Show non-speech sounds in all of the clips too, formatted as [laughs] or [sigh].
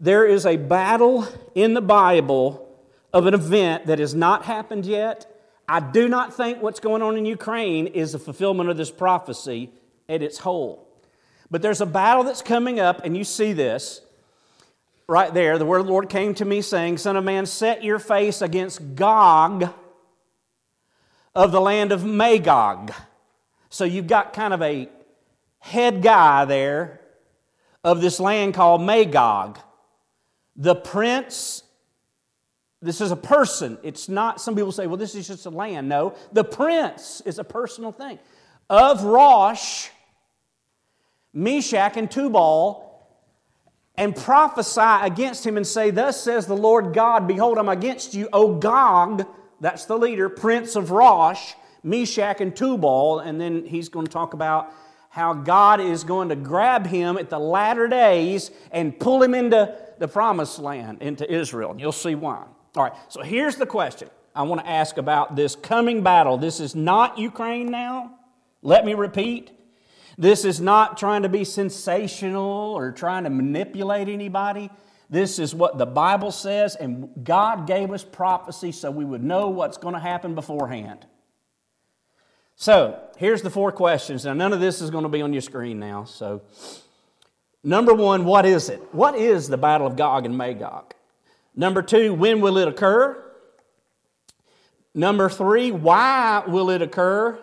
There is a battle in the Bible of an event that has not happened yet. I do not think what's going on in Ukraine is the fulfillment of this prophecy at its whole. But there's a battle that's coming up, and you see this right there. The word of the Lord came to me saying, Son of man, set your face against Gog of the land of Magog. So you've got kind of a head guy there of this land called Magog. The prince, this is a person. It's not, some people say, well, this is just a land. No, the prince is a personal thing. Of Rosh, Meshech, and Tubal, and prophesy against him and say, Thus says the Lord God, Behold, I'm against you, O Gog, that's the leader, prince of Rosh, Meshech, and Tubal. And then he's going to talk about how God is going to grab him at the latter days and pull him into the promised land, into Israel. And you'll see why. All right, so here's the question I want to ask about this coming battle. This is not Ukraine now. Let me repeat. This is not trying to be sensational or trying to manipulate anybody. This is what the Bible says, and God gave us prophecy so we would know what's going to happen beforehand. So, here's the four questions. Now, none of this is going to be on your screen now. So, number one, what is it? What is the Battle of Gog and Magog? Number two, when will it occur? Number three, why will it occur?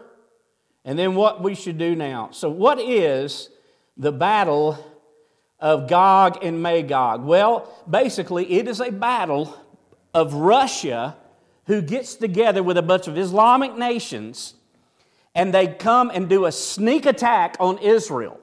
And then what we should do now. So, what is the Battle of Gog and Magog? Well, basically, it is a battle of Russia who gets together with a bunch of Islamic nations and they come and do a sneak attack on Israel.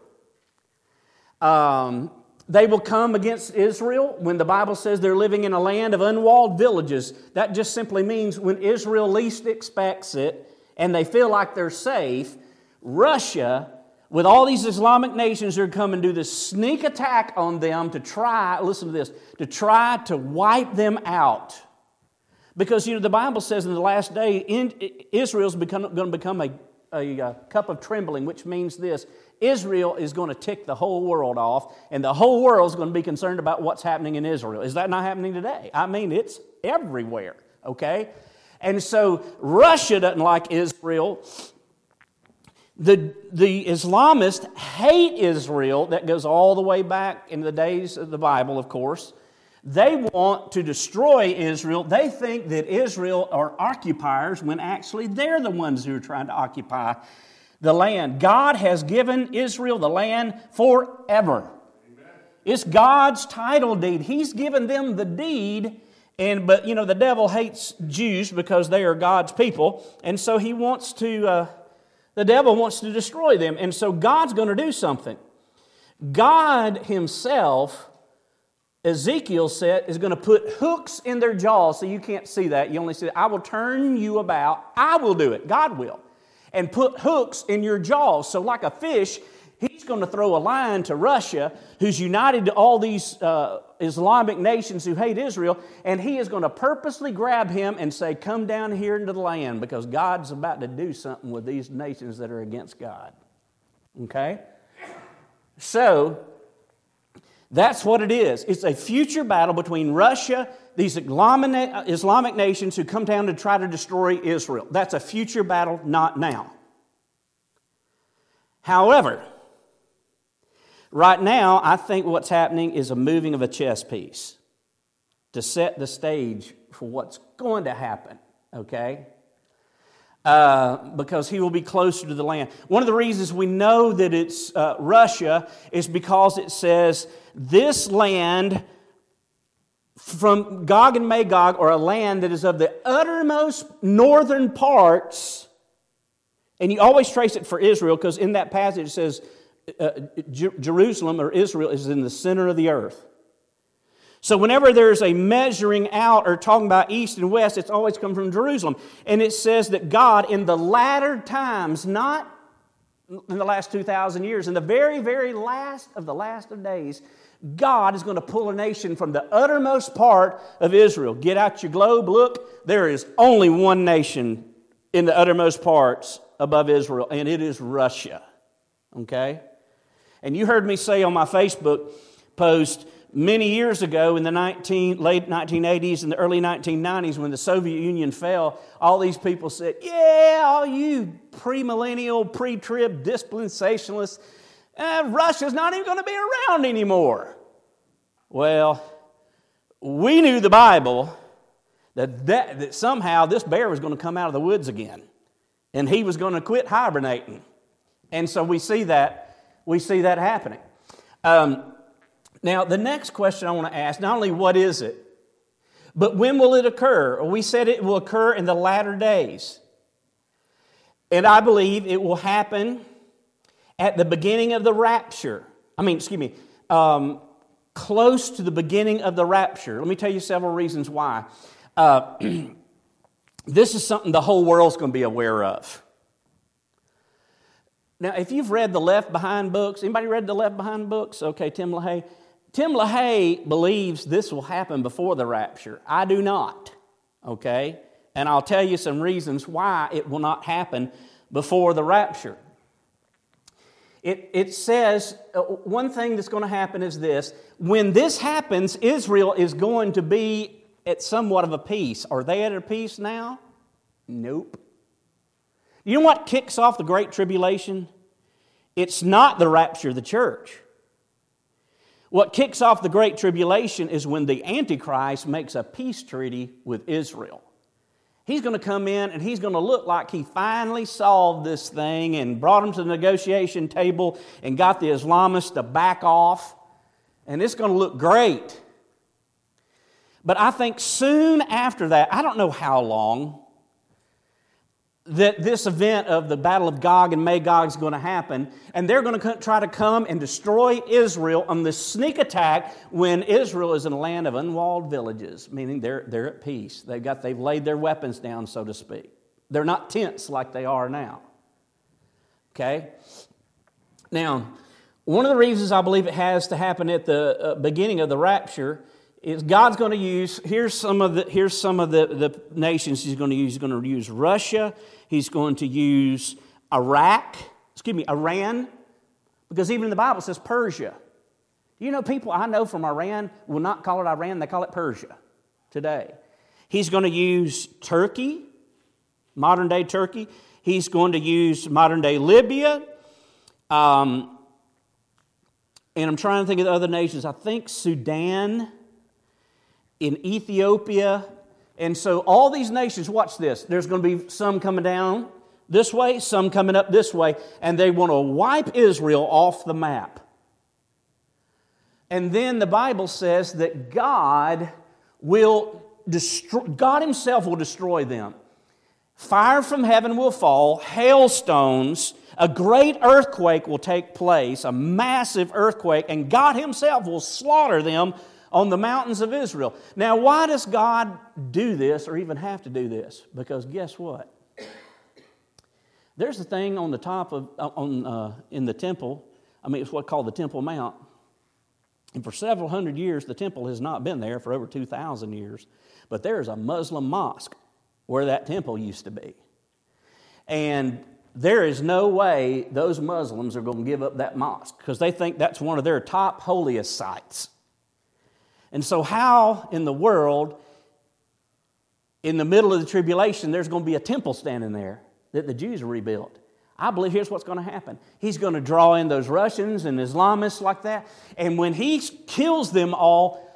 Um, they will come against Israel when the Bible says they're living in a land of unwalled villages. That just simply means when Israel least expects it and they feel like they're safe, Russia, with all these Islamic nations, are come and do this sneak attack on them to try, listen to this, to try to wipe them out. Because, you know, the Bible says in the last day, Israel's become, going to become a a, a uh, cup of trembling, which means this Israel is going to tick the whole world off, and the whole world is going to be concerned about what's happening in Israel. Is that not happening today? I mean, it's everywhere, okay? And so Russia doesn't like Israel. The, the Islamists hate Israel. That goes all the way back in the days of the Bible, of course. They want to destroy Israel. They think that Israel are occupiers when actually they're the ones who are trying to occupy the land. God has given Israel the land forever. It's God's title deed. He's given them the deed. And but you know the devil hates Jews because they are God's people, and so he wants to. Uh, the devil wants to destroy them, and so God's going to do something. God Himself Ezekiel said is going to put hooks in their jaws so you can't see that. You only see that. I will turn you about. I will do it. God will. And put hooks in your jaws. So, like a fish, he's going to throw a line to Russia, who's united to all these uh, Islamic nations who hate Israel, and he is going to purposely grab him and say, Come down here into the land because God's about to do something with these nations that are against God. Okay? So, that's what it is. It's a future battle between Russia, these Islamic nations who come down to try to destroy Israel. That's a future battle, not now. However, right now, I think what's happening is a moving of a chess piece to set the stage for what's going to happen, okay? Uh, because he will be closer to the land. One of the reasons we know that it's uh, Russia is because it says this land from Gog and Magog, or a land that is of the uttermost northern parts, and you always trace it for Israel because in that passage it says uh, Jerusalem or Israel is in the center of the earth. So, whenever there's a measuring out or talking about east and west, it's always come from Jerusalem. And it says that God, in the latter times, not in the last 2,000 years, in the very, very last of the last of days, God is going to pull a nation from the uttermost part of Israel. Get out your globe, look, there is only one nation in the uttermost parts above Israel, and it is Russia. Okay? And you heard me say on my Facebook post, many years ago in the 19, late 1980s and the early 1990s when the Soviet Union fell, all these people said, Yeah, all you premillennial, pre trib dispensationalists, uh, Russia's not even going to be around anymore. Well, we knew the Bible that, that, that somehow this bear was going to come out of the woods again and he was going to quit hibernating. And so we see that, we see that happening. Um, now, the next question I want to ask not only what is it, but when will it occur? We said it will occur in the latter days. And I believe it will happen at the beginning of the rapture. I mean, excuse me, um, close to the beginning of the rapture. Let me tell you several reasons why. Uh, [clears throat] this is something the whole world's going to be aware of. Now, if you've read the Left Behind books, anybody read the Left Behind books? Okay, Tim LaHaye. Tim LaHaye believes this will happen before the rapture. I do not. Okay? And I'll tell you some reasons why it will not happen before the rapture. It, it says uh, one thing that's going to happen is this when this happens, Israel is going to be at somewhat of a peace. Are they at a peace now? Nope. You know what kicks off the Great Tribulation? It's not the rapture of the church. What kicks off the Great Tribulation is when the Antichrist makes a peace treaty with Israel. He's going to come in and he's going to look like he finally solved this thing and brought him to the negotiation table and got the Islamists to back off. And it's going to look great. But I think soon after that, I don't know how long, that this event of the Battle of Gog and Magog is going to happen, and they're going to try to come and destroy Israel on this sneak attack when Israel is in a land of unwalled villages, meaning they're, they're at peace. They've, got, they've laid their weapons down, so to speak. They're not tents like they are now. Okay? Now, one of the reasons I believe it has to happen at the uh, beginning of the rapture is God's going to use, here's some of the, here's some of the, the nations he's going to use. He's going to use Russia. He's going to use Iraq, excuse me, Iran, because even in the Bible says Persia. You know, people I know from Iran will not call it Iran, they call it Persia today. He's going to use Turkey, modern day Turkey. He's going to use modern day Libya. Um, and I'm trying to think of the other nations. I think Sudan in Ethiopia. And so, all these nations, watch this. There's going to be some coming down this way, some coming up this way, and they want to wipe Israel off the map. And then the Bible says that God will destroy, God Himself will destroy them. Fire from heaven will fall, hailstones, a great earthquake will take place, a massive earthquake, and God Himself will slaughter them on the mountains of Israel. Now, why does God do this or even have to do this? Because guess what? There's a thing on the top of, uh, on, uh, in the temple. I mean, it's what's called the Temple Mount. And for several hundred years, the temple has not been there for over 2,000 years. But there is a Muslim mosque where that temple used to be. And there is no way those Muslims are going to give up that mosque because they think that's one of their top holiest sites. And so, how in the world, in the middle of the tribulation, there's going to be a temple standing there that the Jews rebuilt? I believe here's what's going to happen. He's going to draw in those Russians and Islamists like that. And when he kills them all,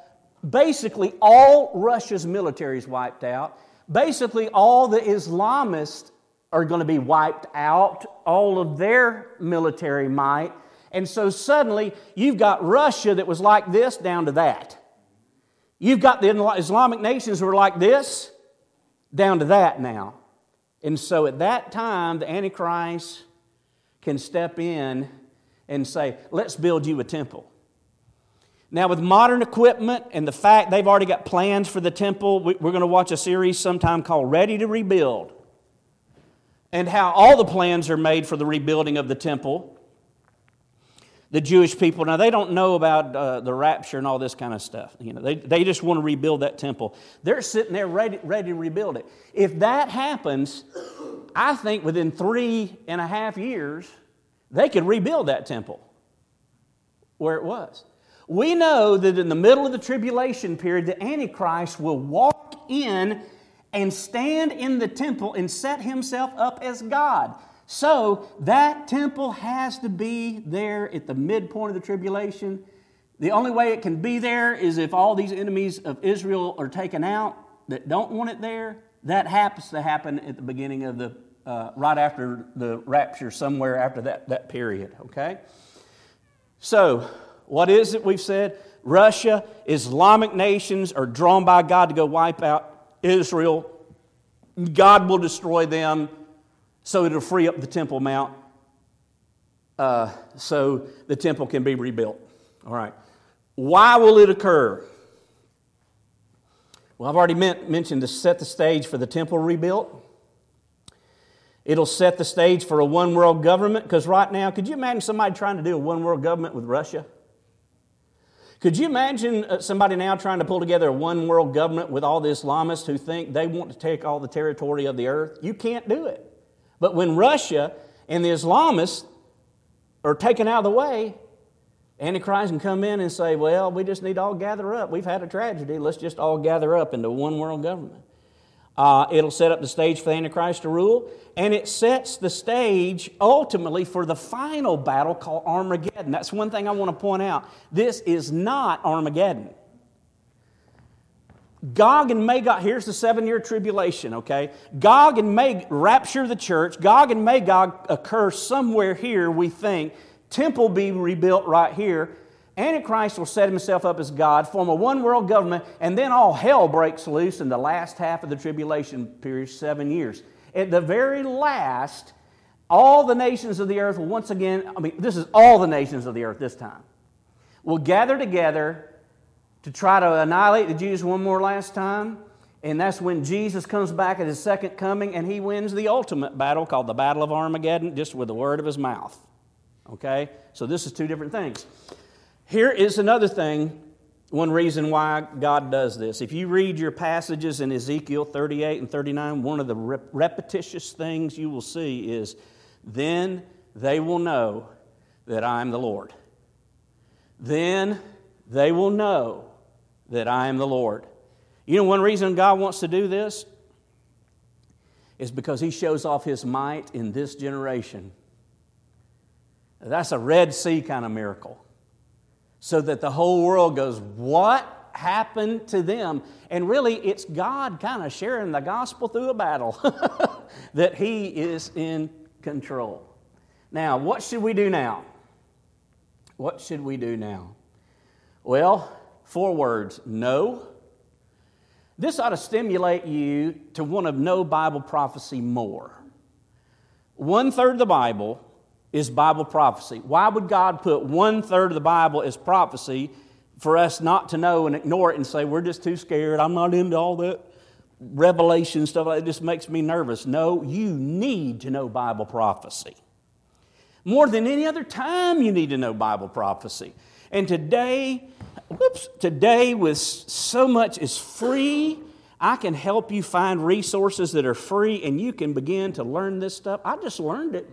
basically all Russia's military is wiped out. Basically, all the Islamists are going to be wiped out, all of their military might. And so suddenly, you've got Russia that was like this down to that. You've got the Islamic nations who are like this, down to that now. And so at that time, the Antichrist can step in and say, Let's build you a temple. Now, with modern equipment and the fact they've already got plans for the temple, we're going to watch a series sometime called Ready to Rebuild. And how all the plans are made for the rebuilding of the temple the Jewish people. Now, they don't know about uh, the rapture and all this kind of stuff. You know, they, they just want to rebuild that temple. They're sitting there ready, ready to rebuild it. If that happens, I think within three and a half years, they could rebuild that temple where it was. We know that in the middle of the tribulation period, the Antichrist will walk in and stand in the temple and set himself up as God. So that temple has to be there at the midpoint of the tribulation. The only way it can be there is if all these enemies of Israel are taken out that don't want it there. That happens to happen at the beginning of the, uh, right after the rapture, somewhere after that, that period, okay? So, what is it we've said? Russia, Islamic nations are drawn by God to go wipe out Israel. God will destroy them so it'll free up the Temple Mount uh, so the temple can be rebuilt. All right. Why will it occur? Well, I've already meant, mentioned to set the stage for the temple rebuilt. It'll set the stage for a one world government because right now, could you imagine somebody trying to do a one world government with Russia? Could you imagine uh, somebody now trying to pull together a one world government with all the Islamists who think they want to take all the territory of the earth? You can't do it. But when Russia and the Islamists are taken out of the way, Antichrist can come in and say, Well, we just need to all gather up. We've had a tragedy. Let's just all gather up into one world government. Uh, it'll set up the stage for the Antichrist to rule, and it sets the stage ultimately for the final battle called Armageddon. That's one thing I want to point out. This is not Armageddon. Gog and Magog, here's the seven year tribulation, okay? Gog and Magog rapture the church. Gog and Magog occur somewhere here, we think. Temple be rebuilt right here. Antichrist will set himself up as God, form a one world government, and then all hell breaks loose in the last half of the tribulation period, seven years. At the very last, all the nations of the earth will once again, I mean, this is all the nations of the earth this time, will gather together to try to annihilate the Jews one more last time. And that's when Jesus comes back at his second coming and he wins the ultimate battle called the Battle of Armageddon just with the word of his mouth. Okay? So this is two different things. Here is another thing, one reason why God does this. If you read your passages in Ezekiel 38 and 39, one of the rep- repetitious things you will see is, Then they will know that I am the Lord. Then they will know that I am the Lord. You know, one reason God wants to do this is because He shows off His might in this generation. That's a Red Sea kind of miracle so that the whole world goes, What happened to them? And really, it's God kind of sharing the gospel through a battle [laughs] that He is in control. Now, what should we do now? What should we do now? Well, four words know. This ought to stimulate you to want to know Bible prophecy more. One third of the Bible is Bible prophecy. Why would God put one third of the Bible as prophecy for us not to know and ignore it and say, we're just too scared, I'm not into all that revelation stuff, it just makes me nervous? No, you need to know Bible prophecy. More than any other time, you need to know Bible prophecy. And today, whoops, today with so much is free, I can help you find resources that are free and you can begin to learn this stuff. I just learned it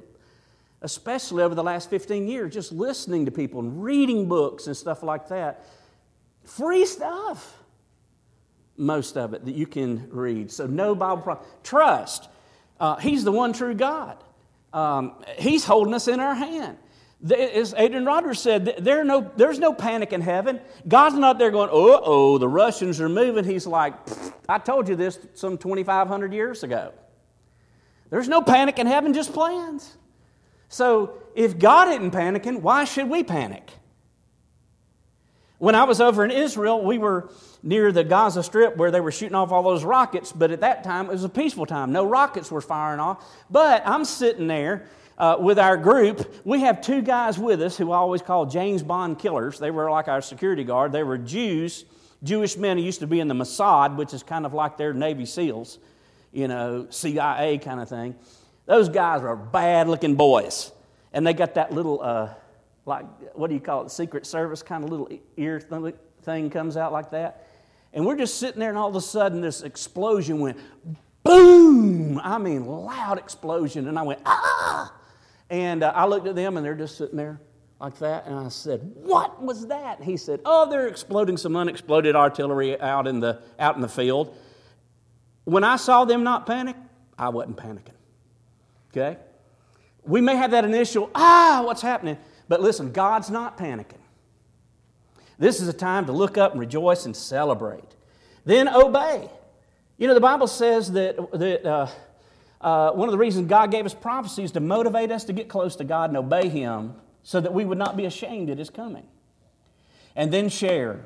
especially over the last 15 years, just listening to people and reading books and stuff like that. Free stuff, most of it that you can read. So, know Bible problem. Trust. Uh, he's the one true God. Um, he's holding us in our hand. As Adrian Rogers said, there no, there's no panic in heaven. God's not there going, oh, oh, the Russians are moving. He's like, I told you this some 2,500 years ago. There's no panic in heaven, just plans. So if God isn't panicking, why should we panic? When I was over in Israel, we were near the Gaza Strip where they were shooting off all those rockets, but at that time it was a peaceful time. No rockets were firing off. But I'm sitting there uh, with our group. We have two guys with us who I always call James Bond killers. They were like our security guard. They were Jews, Jewish men who used to be in the Mossad, which is kind of like their Navy SEALs, you know, CIA kind of thing. Those guys are bad looking boys. And they got that little, uh, like, what do you call it, Secret Service kind of little ear thing comes out like that. And we're just sitting there, and all of a sudden, this explosion went boom! I mean, loud explosion. And I went, ah! And uh, I looked at them, and they're just sitting there like that. And I said, What was that? He said, Oh, they're exploding some unexploded artillery out in the, out in the field. When I saw them not panic, I wasn't panicking. Okay? We may have that initial, ah, what's happening? But listen, God's not panicking. This is a time to look up and rejoice and celebrate. Then obey. You know, the Bible says that, that uh, uh, one of the reasons God gave us prophecy is to motivate us to get close to God and obey Him so that we would not be ashamed at His coming. And then share.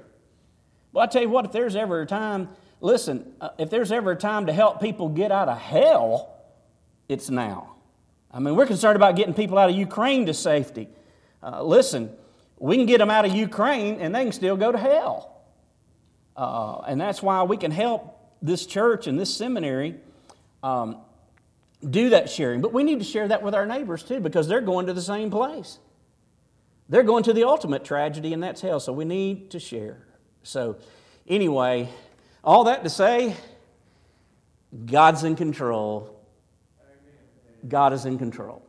Well, I tell you what, if there's ever a time, listen, uh, if there's ever a time to help people get out of hell, it's now. I mean, we're concerned about getting people out of Ukraine to safety. Uh, listen, we can get them out of Ukraine and they can still go to hell. Uh, and that's why we can help this church and this seminary um, do that sharing. But we need to share that with our neighbors too because they're going to the same place. They're going to the ultimate tragedy, and that's hell. So we need to share. So, anyway, all that to say, God's in control. God is in control.